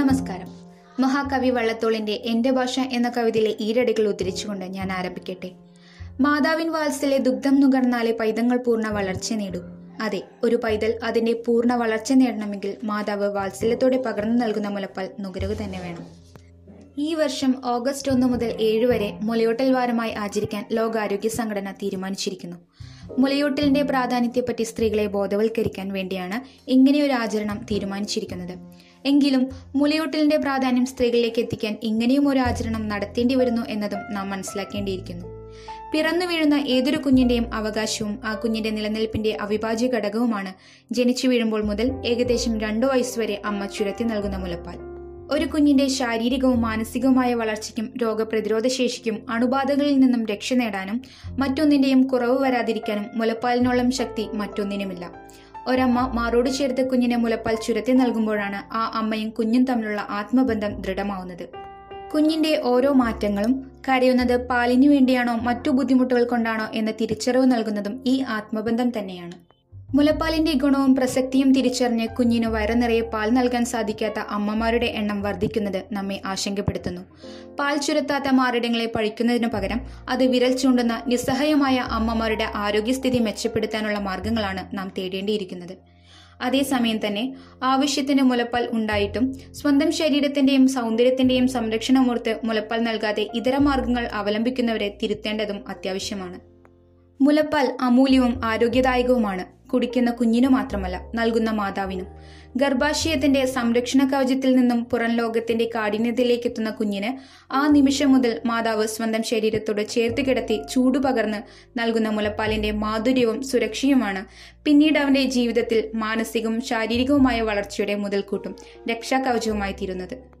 നമസ്കാരം. മഹാകവി വള്ളത്തോളിന്റെ എന്റെ ഭാഷ എന്ന കവിതയിലെ ഈരടികൾ ഉദ്ധരിച്ചുകൊണ്ട് ഞാൻ ആരംഭിക്കട്ടെ. മാതാവിൻ വാത്സിലെ ദുഗ്ധം നുകർന്നാലേ പൈതങ്ങൾ പൂർണ വളർച്ച നേടൂ. അതെ ഒരു പൈതൽ അതിന്റെ പൂർണ വളർച്ച നേടണമെങ്കിൽ മാതാവ് വാത്സല്യത്തോടെ പകർന്നു നൽകുന്ന മുലപ്പാൽ നുകരുക തന്നെ വേണം. ഈ വർഷം ഓഗസ്റ്റ് ഒന്ന് മുതൽ ഏഴ് വരെ മുലയോട്ടൽ വാരമായി ആചരിക്കാൻ ലോകാരോഗ്യ സംഘടന തീരുമാനിച്ചിരിക്കുന്നു. മുലയൂട്ടലിന്റെ പ്രാധാന്യത്തെപ്പറ്റി സ്ത്രീകളെ ബോധവൽക്കരിക്കാൻ വേണ്ടിയാണ് ഇങ്ങനെയൊരു ആചരണം തീരുമാനിച്ചിരിക്കുന്നത്. എങ്കിലും മുലയൂട്ടലിന്റെ പ്രാധാന്യം സ്ത്രീകളിലേക്ക് എത്തിക്കാൻ ഇങ്ങനെയും ഒരു ആചരണം നടത്തേണ്ടി വരുന്നു എന്നതും നാം മനസ്സിലാക്കേണ്ടിയിരിക്കുന്നു. പിറന്നു വീഴുന്ന ഏതൊരു കുഞ്ഞിന്റെയും അവകാശവും ആ കുഞ്ഞിന്റെ നിലനിൽപ്പിന്റെ അവിഭാജ്യ ഘടകവുമാണ് ജനിച്ചു വീഴുമ്പോൾ മുതൽ ഏകദേശം രണ്ടു വയസ്സുവരെ അമ്മ ചുരത്തി നൽകുന്ന മുലപ്പാൽ. ഒരു കുഞ്ഞിന്റെ ശാരീരികവും മാനസികവുമായ വളർച്ചയ്ക്കും രോഗപ്രതിരോധ ശേഷിക്കും അണുബാധകളിൽ നിന്നും രക്ഷ നേടാനും മറ്റൊന്നിന്റെയും കുറവ് വരാതിരിക്കാനും മുലപ്പാലിനോളം ശക്തി മറ്റൊന്നിനുമില്ല. ഒരമ്മ മാറോട് ചേർത്ത് കുഞ്ഞിനെ മുലപ്പാൽ ചുരത്തി നൽകുമ്പോഴാണ് ആ അമ്മയും കുഞ്ഞും തമ്മിലുള്ള ആത്മബന്ധം ദൃഢമാവുന്നത്. കുഞ്ഞിന്റെ ഓരോ മാറ്റങ്ങളും കരയുന്നത് പാലിനു വേണ്ടിയാണോ മറ്റു ബുദ്ധിമുട്ടുകൾ കൊണ്ടാണോ എന്ന തിരിച്ചറിവ് നൽകുന്നതും ഈ ആത്മബന്ധം തന്നെയാണ്. മുലപ്പാലിന്റെ ഗുണവും പ്രസക്തിയും തിരിച്ചറിഞ്ഞ് കുഞ്ഞിന് വയറു നിറയെ പാൽ നൽകാൻ സാധിക്കാത്ത അമ്മമാരുടെ എണ്ണം വർദ്ധിക്കുന്നത് നമ്മെ ആശങ്കപ്പെടുത്തുന്നു. പാൽ ചുരത്താത്ത മാറിടങ്ങളെ പഴിക്കുന്നതിനു പകരം അത് വിരൽ ചൂണ്ടുന്ന നിസ്സഹായമായ അമ്മമാരുടെ ആരോഗ്യസ്ഥിതി മെച്ചപ്പെടുത്താനുള്ള മാർഗങ്ങളാണ് നാം തേടേണ്ടിയിരിക്കുന്നത്. അതേസമയം തന്നെ ആവശ്യത്തിന് മുലപ്പാൽ ഉണ്ടായിട്ടും സ്വന്തം ശരീരത്തിന്റെയും സൗന്ദര്യത്തിന്റെയും സംരക്ഷണമൂർത്ത് മുലപ്പാൽ നൽകാതെ ഇതര മാർഗങ്ങൾ അവലംബിക്കുന്നവരെ തിരുത്തേണ്ടതും അത്യാവശ്യമാണ്. മുലപ്പാൽ അമൂല്യവും ആരോഗ്യദായകവുമാണ്. കുടിക്കുന്ന കുഞ്ഞിനു മാത്രമല്ല നൽകുന്ന മാതാവിനും. ഗർഭാശയത്തിന്റെ സംരക്ഷണ കവചത്തിൽ നിന്നും പുറം ലോകത്തിന്റെ കാഠിന്യത്തിലേക്ക് എത്തുന്ന കുഞ്ഞിന് ആ നിമിഷം മുതൽ മാതാവ് സ്വന്തം ശരീരത്തോട് ചേർത്ത് കിടത്തി ചൂടുപകർന്ന് നൽകുന്ന മുലപ്പാലിന്റെ മാധുര്യവും സുരക്ഷയുമാണ്. പിന്നീട് അവന്റെ ജീവിതത്തിൽ മാനസികവും ശാരീരികവുമായ വളർച്ചയുടെ മുതൽക്കൂട്ടും രക്ഷാകവചവുമായി തീരുന്നത്.